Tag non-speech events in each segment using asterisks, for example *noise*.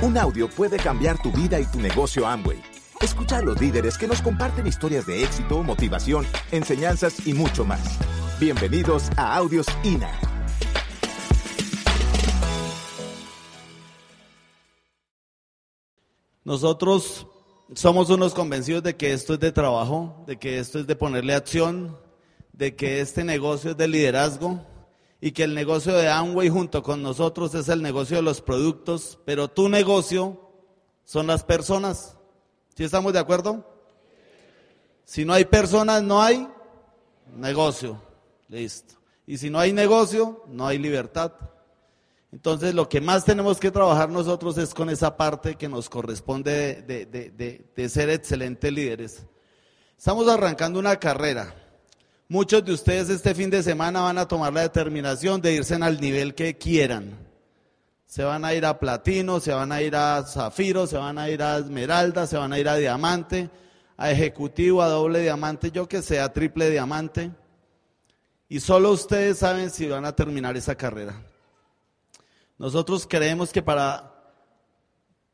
Un audio puede cambiar tu vida y tu negocio Amway. Escucha a los líderes que nos comparten historias de éxito, motivación, enseñanzas y mucho más. Bienvenidos a Audios INA. Nosotros somos unos convencidos de que esto es de trabajo, de que esto es de ponerle acción, de que este negocio es de liderazgo y que el negocio de Amway junto con nosotros es el negocio de los productos, pero tu negocio son las personas. ¿Sí estamos de acuerdo? Si no hay personas, no hay negocio. Listo. Y si no hay negocio, no hay libertad. Entonces lo que más tenemos que trabajar nosotros es con esa parte que nos corresponde de, de, de ser excelentes líderes. Estamos arrancando una carrera. Muchos de ustedes este fin de semana van a tomar la determinación de irse al nivel que quieran. Se van a ir a platino, se van a ir a zafiro, se van a ir a esmeralda, se van a ir a diamante, a ejecutivo, a doble diamante, yo que sea triple diamante. Y solo ustedes saben si van a terminar esa carrera. Nosotros creemos que para,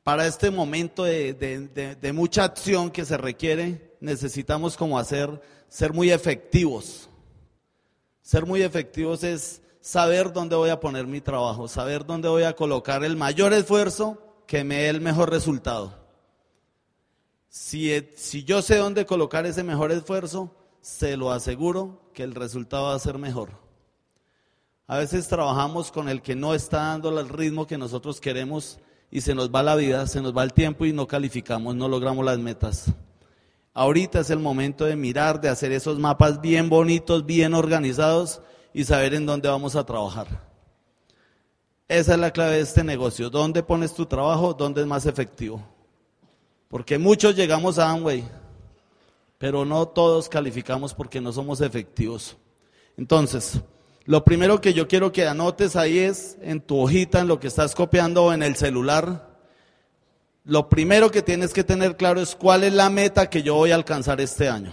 para este momento de, de, de mucha acción que se requiere, necesitamos como hacer ser muy efectivos. Ser muy efectivos es saber dónde voy a poner mi trabajo, saber dónde voy a colocar el mayor esfuerzo que me dé el mejor resultado. Si, si yo sé dónde colocar ese mejor esfuerzo, se lo aseguro que el resultado va a ser mejor. A veces trabajamos con el que no está dando el ritmo que nosotros queremos y se nos va la vida, se nos va el tiempo y no calificamos, no logramos las metas. Ahorita es el momento de mirar, de hacer esos mapas bien bonitos, bien organizados y saber en dónde vamos a trabajar. Esa es la clave de este negocio. ¿Dónde pones tu trabajo? ¿Dónde es más efectivo? Porque muchos llegamos a Amway, pero no todos calificamos porque no somos efectivos. Entonces, lo primero que yo quiero que anotes ahí es en tu hojita, en lo que estás copiando o en el celular, lo primero que tienes que tener claro es cuál es la meta que yo voy a alcanzar este año.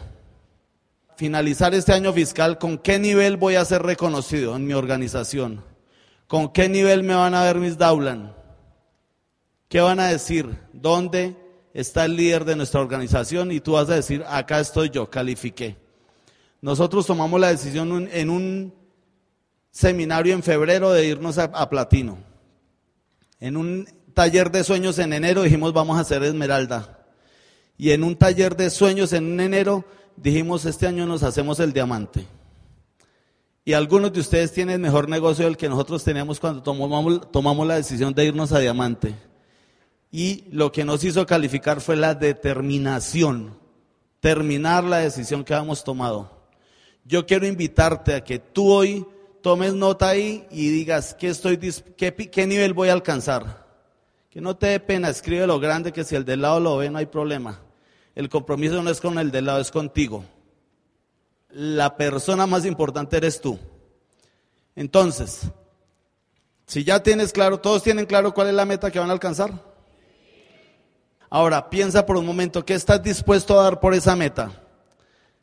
Finalizar este año fiscal, con qué nivel voy a ser reconocido en mi organización. Con qué nivel me van a ver mis Daulan. ¿Qué van a decir? ¿Dónde está el líder de nuestra organización? Y tú vas a decir, acá estoy yo, califiqué. Nosotros tomamos la decisión en un seminario en febrero de irnos a, Platino. En un taller de sueños en enero dijimos vamos a hacer esmeralda. Y en un taller de sueños en enero dijimos este año nos hacemos el diamante. Y algunos de ustedes tienen mejor negocio del que nosotros teníamos cuando tomamos, tomamos la decisión de irnos a diamante. Y lo que nos hizo calificar fue la determinación, terminar la decisión que habíamos tomado. Yo quiero invitarte a que tú hoy tomes nota ahí y digas qué, estoy, qué, qué nivel voy a alcanzar. Que no te dé pena, escribe lo grande, que si el del lado lo ve no hay problema. El compromiso no es con el del lado, es contigo. La persona más importante eres tú. Entonces, si ya tienes claro, todos tienen claro cuál es la meta que van a alcanzar. Ahora, piensa por un momento, ¿qué estás dispuesto a dar por esa meta?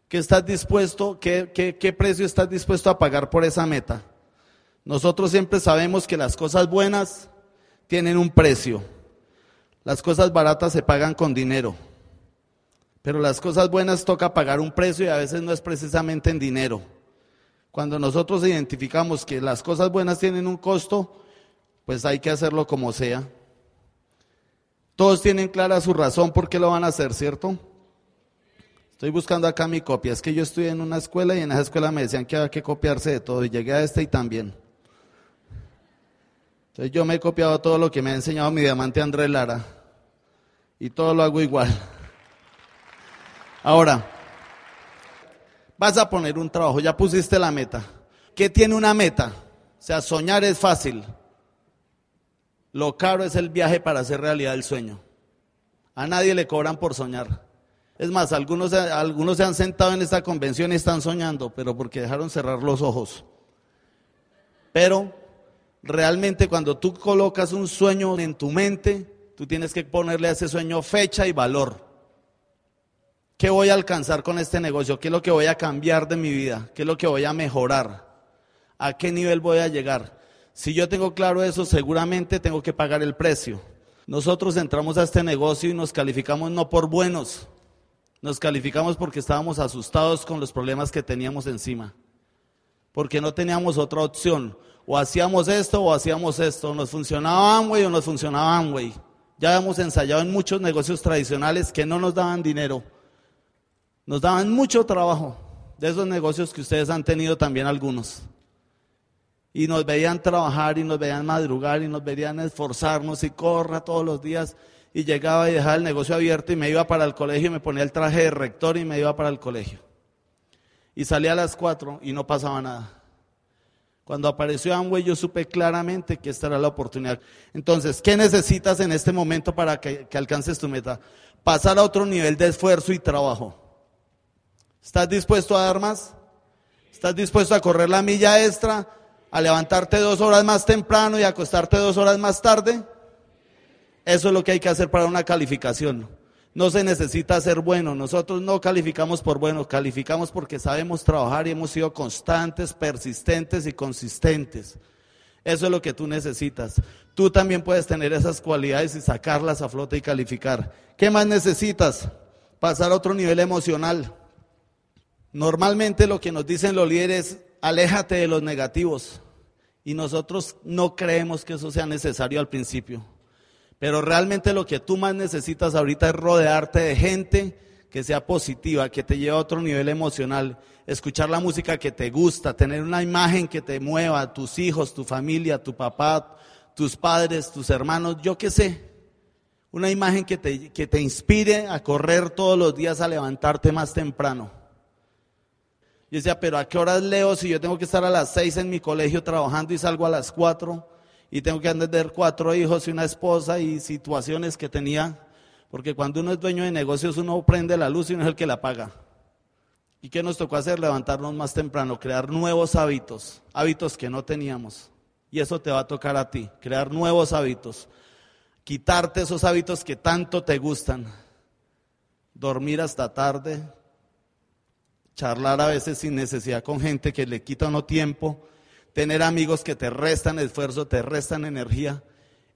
¿Qué estás dispuesto, qué, qué, qué precio estás dispuesto a pagar por esa meta? Nosotros siempre sabemos que las cosas buenas tienen un precio. Las cosas baratas se pagan con dinero, pero las cosas buenas toca pagar un precio y a veces no es precisamente en dinero. Cuando nosotros identificamos que las cosas buenas tienen un costo, pues hay que hacerlo como sea. Todos tienen clara su razón por qué lo van a hacer, ¿cierto? Estoy buscando acá mi copia. Es que yo estudié en una escuela y en esa escuela me decían que había que copiarse de todo y llegué a este y también. Entonces yo me he copiado todo lo que me ha enseñado mi diamante Andrés Lara y todo lo hago igual. Ahora, vas a poner un trabajo, ya pusiste la meta. ¿Qué tiene una meta? O sea, soñar es fácil. Lo caro es el viaje para hacer realidad el sueño. A nadie le cobran por soñar. Es más, algunos, algunos se han sentado en esta convención y están soñando, pero porque dejaron cerrar los ojos. Pero realmente cuando tú colocas un sueño en tu mente, tú tienes que ponerle a ese sueño fecha y valor. ¿Qué voy a alcanzar con este negocio? ¿Qué es lo que voy a cambiar de mi vida? ¿Qué es lo que voy a mejorar? ¿A qué nivel voy a llegar? Si yo tengo claro eso, seguramente tengo que pagar el precio. Nosotros entramos a este negocio y nos calificamos no por buenos, nos calificamos porque estábamos asustados con los problemas que teníamos encima, porque no teníamos otra opción. O hacíamos esto o hacíamos esto, nos funcionaba Amway o nos funcionaba Amway. Ya hemos ensayado en muchos negocios tradicionales que no nos daban dinero, nos daban mucho trabajo, de esos negocios que ustedes han tenido también algunos. Y nos veían trabajar y nos veían madrugar y nos veían esforzarnos y corra todos los días y llegaba y dejaba el negocio abierto y me iba para el colegio y me ponía el traje de rector y me iba para el colegio. Y salía a las cuatro y no pasaba nada. Cuando apareció Amway yo supe claramente que esta era la oportunidad. Entonces, ¿qué necesitas en este momento para que, que alcances tu meta? Pasar a otro nivel de esfuerzo y trabajo. ¿Estás dispuesto a dar más? ¿Estás dispuesto a correr la milla extra? a levantarte dos horas más temprano y acostarte dos horas más tarde? Eso es lo que hay que hacer para una calificación. No se necesita ser bueno. Nosotros no calificamos por bueno, calificamos porque sabemos trabajar y hemos sido constantes, persistentes y consistentes. Eso es lo que tú necesitas. Tú también puedes tener esas cualidades y sacarlas a flote y calificar. ¿Qué más necesitas? Pasar a otro nivel emocional. Normalmente lo que nos dicen los líderes aléjate de los negativos. Y nosotros no creemos que eso sea necesario al principio. Pero realmente lo que tú más necesitas ahorita es rodearte de gente que sea positiva, que te lleve a otro nivel emocional, escuchar la música que te gusta, tener una imagen que te mueva, tus hijos, tu familia, tu papá, tus padres, tus hermanos, yo qué sé. Una imagen que te, que te inspire a correr todos los días, a levantarte más temprano. Yo decía, pero ¿a qué horas leo si yo tengo que estar a las seis en mi colegio trabajando y salgo a las cuatro y tengo que atender cuatro hijos y una esposa y situaciones que tenía? Porque cuando uno es dueño de negocios uno prende la luz y uno es el que la paga. ¿Y qué nos tocó hacer? Levantarnos más temprano, crear nuevos hábitos, hábitos que no teníamos. Y eso te va a tocar a ti, crear nuevos hábitos, quitarte esos hábitos que tanto te gustan. Dormir hasta tarde, charlar a veces sin necesidad con gente que le quita uno tiempo, tener amigos que te restan esfuerzo, te restan energía.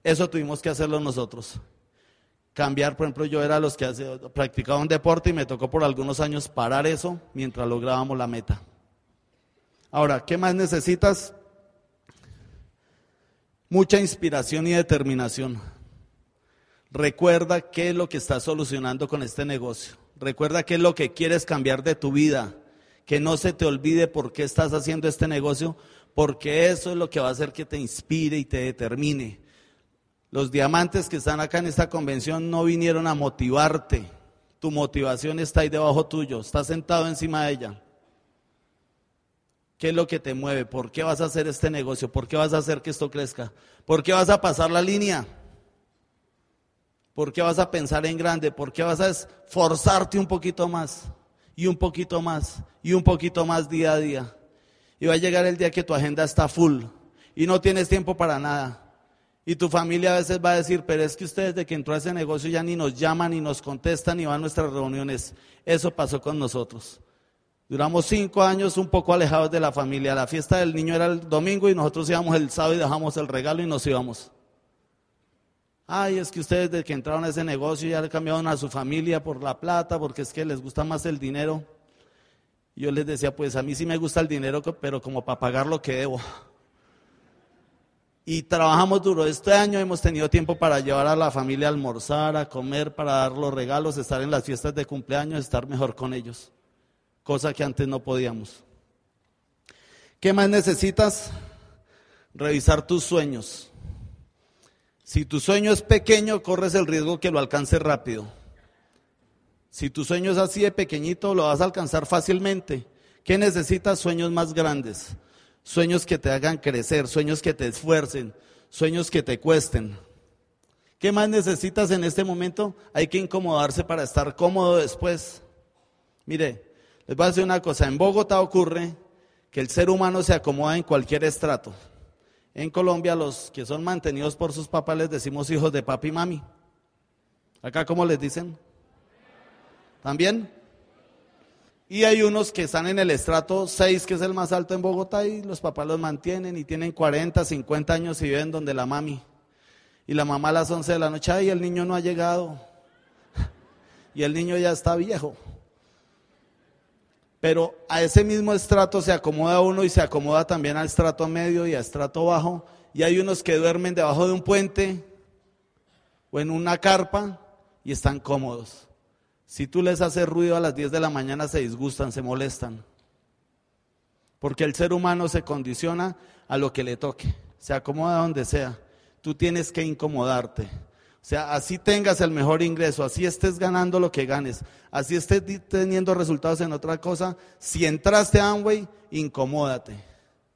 Eso tuvimos que hacerlo nosotros. Cambiar, por ejemplo, yo era los que practicaba un deporte y me tocó por algunos años parar eso mientras lográbamos la meta. Ahora, ¿qué más necesitas? Mucha inspiración y determinación. Recuerda qué es lo que estás solucionando con este negocio. Recuerda qué es lo que quieres cambiar de tu vida. Que no se te olvide por qué estás haciendo este negocio, porque eso es lo que va a hacer que te inspire y te determine. Los diamantes que están acá en esta convención no vinieron a motivarte. Tu motivación está ahí debajo tuyo, estás sentado encima de ella. ¿Qué es lo que te mueve? ¿Por qué vas a hacer este negocio? ¿Por qué vas a hacer que esto crezca? ¿Por qué vas a pasar la línea? ¿Por qué vas a pensar en grande? ¿Por qué vas a esforzarte un poquito más? Y un poquito más, y un poquito más día a día. Y va a llegar el día que tu agenda está full y no tienes tiempo para nada. Y tu familia a veces va a decir, pero es que ustedes de que entró a ese negocio ya ni nos llaman, ni nos contestan, ni van a nuestras reuniones. Eso pasó con nosotros. Duramos cinco años un poco alejados de la familia. La fiesta del niño era el domingo y nosotros íbamos el sábado y dejamos el regalo y nos íbamos. Ay, es que ustedes desde que entraron a ese negocio ya le cambiaron a su familia por la plata, porque es que les gusta más el dinero. Yo les decía, pues a mí sí me gusta el dinero, pero como para pagar lo que debo. Y trabajamos duro. Este año hemos tenido tiempo para llevar a la familia a almorzar, a comer, para dar los regalos, estar en las fiestas de cumpleaños, estar mejor con ellos. Cosa que antes no podíamos. ¿Qué más necesitas? Revisar tus sueños. Si tu sueño es pequeño, corres el riesgo que lo alcances rápido. Si tu sueño es así de pequeñito, lo vas a alcanzar fácilmente. ¿Qué necesitas? Sueños más grandes. Sueños que te hagan crecer, sueños que te esfuercen, sueños que te cuesten. ¿Qué más necesitas en este momento? Hay que incomodarse para estar cómodo después. Mire, les voy a decir una cosa. En Bogotá ocurre que el ser humano se acomoda en cualquier estrato. En Colombia los que son mantenidos por sus papás les decimos hijos de papi y mami. Acá, ¿cómo les dicen? ¿También? Y hay unos que están en el estrato 6, que es el más alto en Bogotá, y los papás los mantienen y tienen 40, 50 años y viven donde la mami. Y la mamá a las 11 de la noche, ay, el niño no ha llegado. *laughs* Y el niño ya está viejo. Pero a ese mismo estrato se acomoda uno y se acomoda también al estrato medio y al estrato bajo. Y hay unos que duermen debajo de un puente o en una carpa y están cómodos. Si tú les haces ruido a las 10 de la mañana se disgustan, se molestan. Porque el ser humano se condiciona a lo que le toque, se acomoda donde sea. Tú tienes que incomodarte. O sea, así tengas el mejor ingreso, así estés ganando lo que ganes, así estés teniendo resultados en otra cosa, si entraste a Amway, incomódate.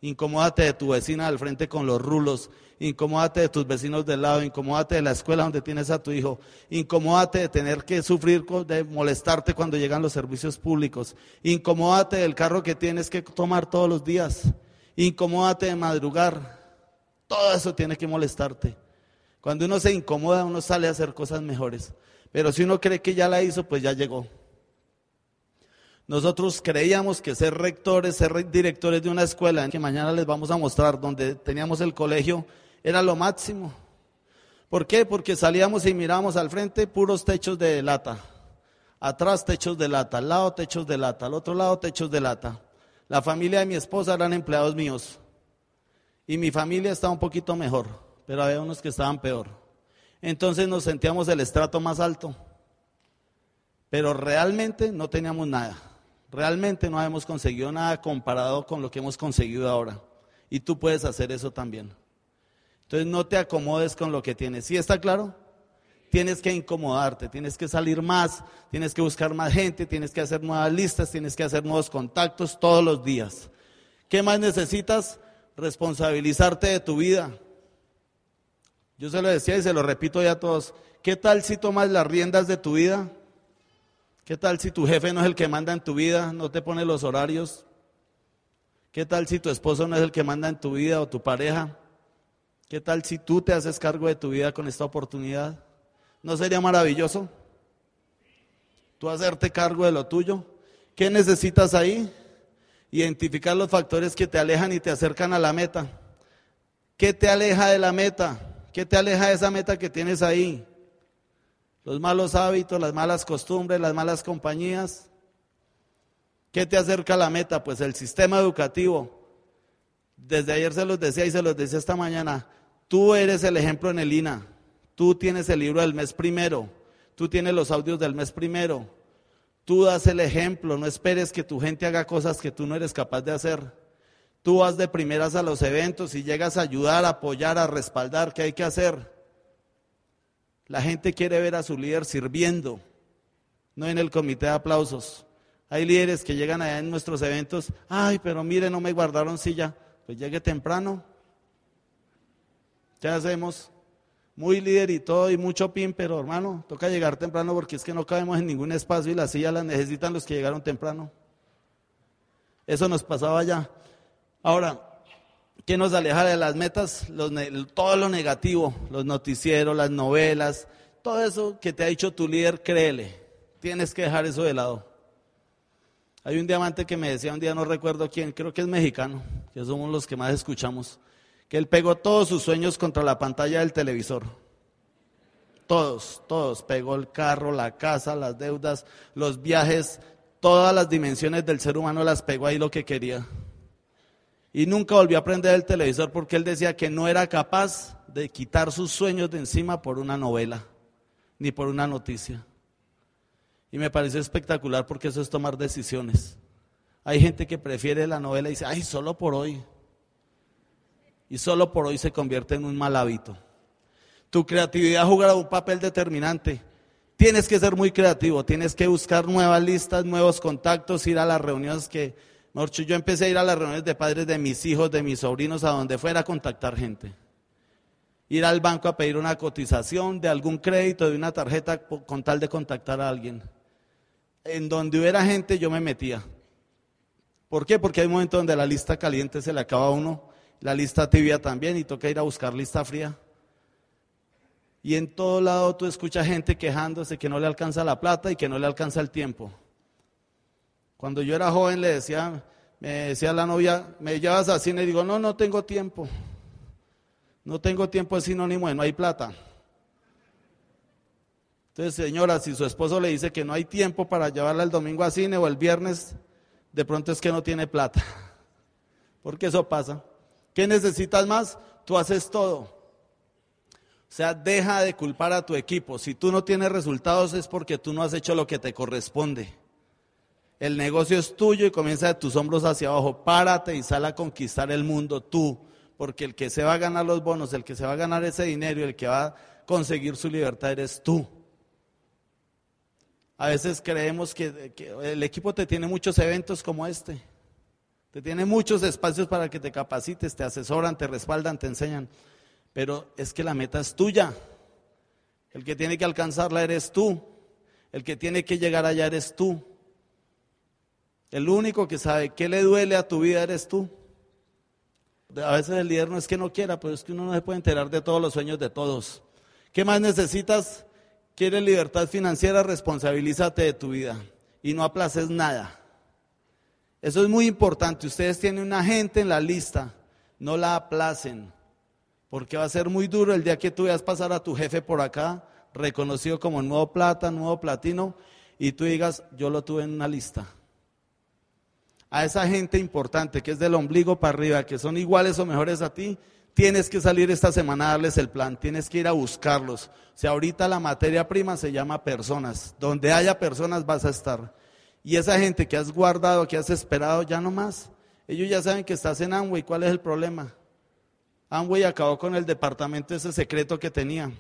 Incomódate de tu vecina al frente con los rulos, incomódate de tus vecinos del lado, incomódate de la escuela donde tienes a tu hijo, incomódate de tener que sufrir, de molestarte cuando llegan los servicios públicos, incomódate del carro que tienes que tomar todos los días, incomódate de madrugar. Todo eso tiene que molestarte. Cuando uno se incomoda, uno sale a hacer cosas mejores. Pero si uno cree que ya la hizo, pues ya llegó. Nosotros creíamos que ser rectores, ser directores de una escuela, que mañana les vamos a mostrar donde teníamos el colegio, era lo máximo. ¿Por qué? Porque salíamos y mirábamos al frente puros techos de lata. Atrás techos de lata, al lado techos de lata, al otro lado techos de lata. La familia de mi esposa eran empleados míos. Y mi familia estaba un poquito mejor, pero había unos que estaban peor. Entonces nos sentíamos el estrato más alto. Pero realmente no teníamos nada. Realmente no hemos conseguido nada comparado con lo que hemos conseguido ahora. Y tú puedes hacer eso también. Entonces no te acomodes con lo que tienes. ¿Sí está claro? Tienes que incomodarte, tienes que salir más, tienes que buscar más gente, tienes que hacer nuevas listas, tienes que hacer nuevos contactos todos los días. ¿Qué más necesitas? Responsabilizarte de tu vida. Yo se lo decía y se lo repito ya a todos. ¿Qué tal si tomas las riendas de tu vida? ¿Qué tal si tu jefe no es el que manda en tu vida, no te pone los horarios? ¿Qué tal si tu esposo no es el que manda en tu vida o tu pareja? ¿Qué tal si tú te haces cargo de tu vida con esta oportunidad? ¿No sería maravilloso? Tú hacerte cargo de lo tuyo. ¿Qué necesitas ahí? Identificar los factores que te alejan y te acercan a la meta. ¿Qué te aleja de la meta? ¿Qué te aleja de esa meta que tienes ahí? Los malos hábitos, las malas costumbres, las malas compañías. ¿Qué te acerca a la meta? Pues el sistema educativo. Desde ayer se los decía y se los decía esta mañana. Tú eres el ejemplo en el INA. Tú tienes el libro del mes primero. Tú tienes los audios del mes primero. Tú das el ejemplo. No esperes que tu gente haga cosas que tú no eres capaz de hacer. Tú vas de primeras a los eventos y llegas a ayudar, a apoyar, a respaldar. ¿Qué hay que hacer? La gente quiere ver a su líder sirviendo, no en el comité de aplausos. Hay líderes que llegan allá en nuestros eventos, ay, pero mire, no me guardaron silla. Pues llegue temprano. ¿Qué hacemos? Muy líder y todo y mucho pin, pero hermano, toca llegar temprano porque es que no cabemos en ningún espacio y las sillas las necesitan los que llegaron temprano. Eso nos pasaba allá. Ahora, ¿Qué nos aleja de las metas? todo lo negativo, los noticieros, las novelas, todo eso que te ha dicho tu líder, créele. Tienes que dejar eso de lado. Hay un diamante que me decía un día, no recuerdo quién, creo que es mexicano, que somos los que más escuchamos, que él pegó todos sus sueños contra la pantalla del televisor. Todos, todos. Pegó el carro, la casa, las deudas, los viajes, todas las dimensiones del ser humano las pegó ahí lo que quería y nunca volvió a prender el televisor porque él decía que no era capaz de quitar sus sueños de encima por una novela ni por una noticia. Y me pareció espectacular porque eso es tomar decisiones. Hay gente que prefiere la novela y dice, ay, solo por hoy. Y solo por hoy se convierte en un mal hábito. Tu creatividad jugará un papel determinante. Tienes que ser muy creativo, tienes que buscar nuevas listas, nuevos contactos, ir a las reuniones que yo empecé a ir a las reuniones de padres de mis hijos, de mis sobrinos, a donde fuera a contactar gente. Ir al banco a pedir una cotización de algún crédito, de una tarjeta, con tal de contactar a alguien. En donde hubiera gente, yo me metía. ¿Por qué? Porque hay un momento donde la lista caliente se le acaba a uno, la lista tibia también, y toca ir a buscar lista fría. Y en todo lado tú escuchas gente quejándose que no le alcanza la plata y que no le alcanza el tiempo. Cuando yo era joven le decía, me decía la novia, ¿me llevas al cine? Y digo, no, no tengo tiempo. No tengo tiempo es sinónimo de no hay plata. Entonces, señora, si su esposo le dice que no hay tiempo para llevarla el domingo a cine o el viernes, de pronto es que no tiene plata. *laughs* Porque eso pasa. ¿Qué necesitas más? Tú haces todo. O sea, deja de culpar a tu equipo. Si tú no tienes resultados es porque tú no has hecho lo que te corresponde. El negocio es tuyo y comienza de tus hombros hacia abajo. Párate y sal a conquistar el mundo tú porque el que se va a ganar los bonos, el que se va a ganar ese dinero el que va a conseguir su libertad eres tú. A veces creemos que, el equipo te tiene muchos eventos como este. Te tiene muchos espacios para que te capacites, te asesoran, te respaldan, te enseñan. Pero es que la meta es tuya. El que tiene que alcanzarla eres tú. El que tiene que llegar allá eres tú. El único que sabe qué le duele a tu vida eres tú. A veces el líder no es que no quiera, pero es que uno no se puede enterar de todos los sueños de todos. ¿Qué más necesitas? ¿Quieres libertad financiera? Responsabilízate de tu vida y no aplaces nada. Eso es muy importante. Ustedes tienen una gente en la lista, no la aplacen, porque va a ser muy duro el día que tú veas pasar a tu jefe por acá, reconocido como nuevo plata, nuevo platino, y tú digas, yo lo tuve en una lista a esa gente importante que es del ombligo para arriba, que son iguales o mejores a ti, tienes que salir esta semana a darles el plan, tienes que ir a buscarlos. O sea, ahorita la materia prima se llama personas. Donde haya personas vas a estar. Y esa gente que has guardado, que has esperado, ya no más. Ellos ya saben que estás en Amway. ¿Cuál es el problema? Amway acabó con el departamento ese secreto que tenía.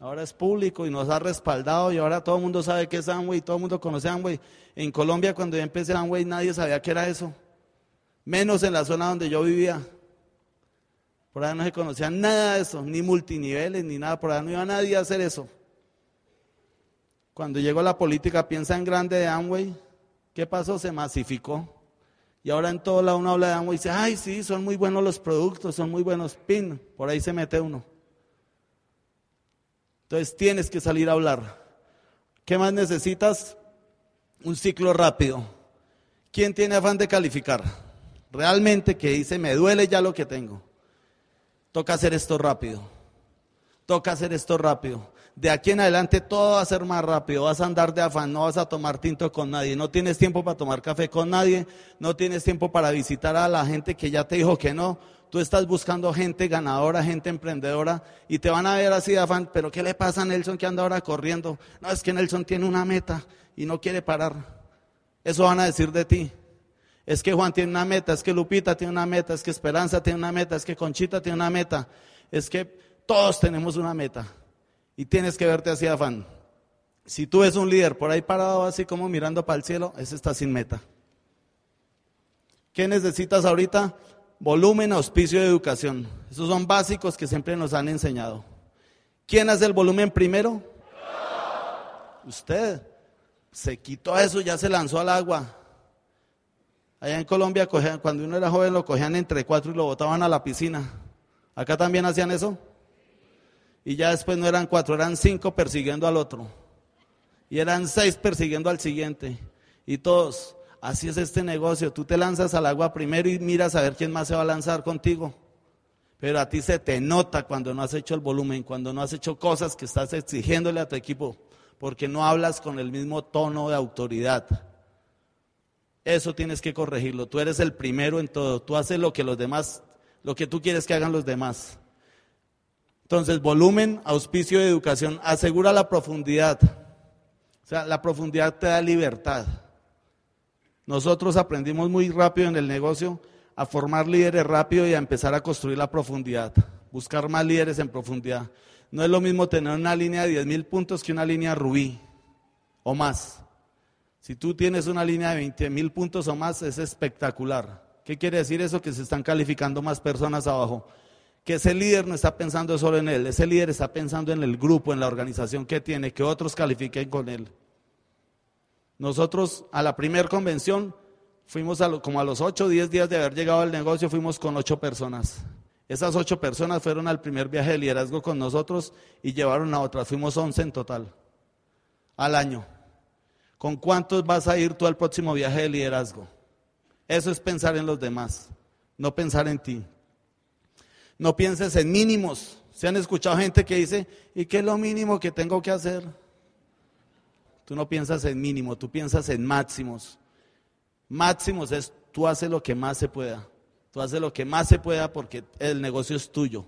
Ahora es público y nos ha respaldado y ahora todo el mundo sabe que es Amway, todo el mundo conoce Amway. En Colombia cuando yo empecé Amway nadie sabía qué era eso, menos en la zona donde yo vivía. Por allá no se conocía nada de eso, ni multiniveles, ni nada, por allá no iba nadie a hacer eso. Cuando llegó la política, piensa en grande de Amway, ¿qué pasó? Se masificó. Y ahora en todo lado uno habla de Amway y dice, ay, sí, son muy buenos los productos, son muy buenos, pin, por ahí se mete uno. Entonces tienes que salir a hablar. ¿Qué más necesitas? Un ciclo rápido. ¿Quién tiene afán de calificar? Realmente que dice, me duele ya lo que tengo. Toca hacer esto rápido. Toca hacer esto rápido. De aquí en adelante todo va a ser más rápido. Vas a andar de afán, no vas a tomar tinto con nadie. No tienes tiempo para tomar café con nadie. No tienes tiempo para visitar a la gente que ya te dijo que no Tú estás buscando gente ganadora, gente emprendedora y te van a ver así de afán, pero ¿qué le pasa a Nelson que anda ahora corriendo? No, es que Nelson tiene una meta y no quiere parar. Eso van a decir de ti. Es que Juan tiene una meta, es que Lupita tiene una meta, es que Esperanza tiene una meta, es que Conchita tiene una meta, es que todos tenemos una meta y tienes que verte así de afán. Si tú ves un líder por ahí parado así como mirando para el cielo, ese está sin meta. ¿Qué necesitas ahorita? Volumen, auspicio y educación. Esos son básicos que siempre nos han enseñado. ¿Quién hace el volumen primero? Usted. Se quitó eso, ya se lanzó al agua. Allá en Colombia, cuando uno era joven, lo cogían entre cuatro y lo botaban a la piscina. ¿Acá también hacían eso? Y ya después no eran cuatro, eran cinco persiguiendo al otro. Y eran seis persiguiendo al siguiente. Y todos, Así es este negocio. Tú te lanzas al agua primero y miras a ver quién más se va a lanzar contigo. Pero a ti se te nota cuando no has hecho el volumen, cuando no has hecho cosas que estás exigiéndole a tu equipo, porque no hablas con el mismo tono de autoridad. Eso tienes que corregirlo. Tú eres el primero en todo. Tú haces lo que los demás, lo que tú quieres que hagan los demás. Entonces, volumen, auspicio y educación. Asegura la profundidad. O sea, la profundidad te da libertad. Nosotros aprendimos muy rápido en el negocio a formar líderes rápido y a empezar a construir la profundidad, buscar más líderes en profundidad. No es lo mismo tener una línea de 10 mil puntos que una línea rubí o más. Si tú tienes una línea de 20 mil puntos o más, es espectacular. ¿Qué quiere decir eso? Que se están calificando más personas abajo. Que ese líder no está pensando solo en él, ese líder está pensando en el grupo, en la organización que tiene, que otros califiquen con él. Nosotros a la primera convención fuimos a como a los 8 o 10 días de haber llegado al negocio, fuimos con ocho personas. Esas ocho personas fueron al primer viaje de liderazgo con nosotros y llevaron a otras. Fuimos 11 en total al año. ¿Con cuántos vas a ir tú al próximo viaje de liderazgo? Eso es pensar en los demás, no pensar en ti. No pienses en mínimos. ¿Se han escuchado gente que dice, ¿y qué es lo mínimo que tengo que hacer? Tú no piensas en mínimo, tú piensas en máximos. Máximos es tú haces lo que más se pueda. Tú haces lo que más se pueda porque el negocio es tuyo.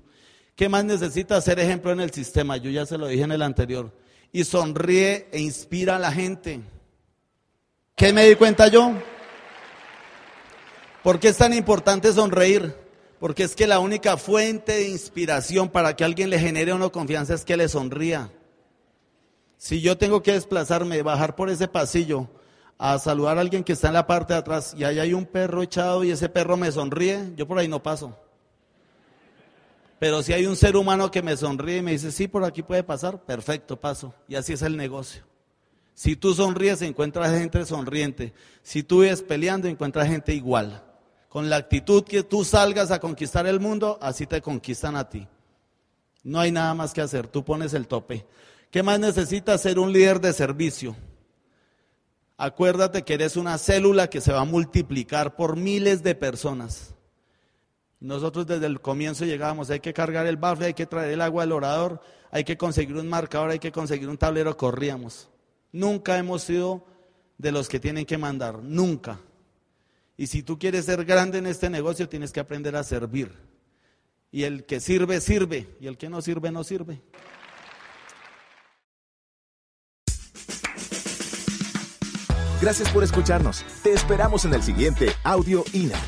¿Qué más necesitas ser ejemplo en el sistema? Yo ya se lo dije en el anterior. Y sonríe e inspira a la gente. ¿Qué me di cuenta yo? ¿Por qué es tan importante sonreír? Porque es que la única fuente de inspiración para que alguien le genere una confianza es que le sonría. Si yo tengo que desplazarme, bajar por ese pasillo a saludar a alguien que está en la parte de atrás y ahí hay un perro echado y ese perro me sonríe, yo por ahí no paso. Pero si hay un ser humano que me sonríe y me dice, sí, por aquí puede pasar, perfecto, paso. Y así es el negocio. Si tú sonríes, encuentras gente sonriente. Si tú ves peleando, encuentras gente igual. Con la actitud que tú salgas a conquistar el mundo, así te conquistan a ti. No hay nada más que hacer, tú pones el tope. ¿Qué más necesitas? Ser un líder de servicio. Acuérdate que eres una célula que se va a multiplicar por miles de personas. Nosotros desde el comienzo llegábamos, hay que cargar el bafle, hay que traer el agua del orador, hay que conseguir un marcador, hay que conseguir un tablero, corríamos. Nunca hemos sido de los que tienen que mandar, nunca. Y si tú quieres ser grande en este negocio, tienes que aprender a servir. Y el que sirve, sirve, y el que no sirve, no sirve. Gracias por escucharnos. Te esperamos en el siguiente Audio INA.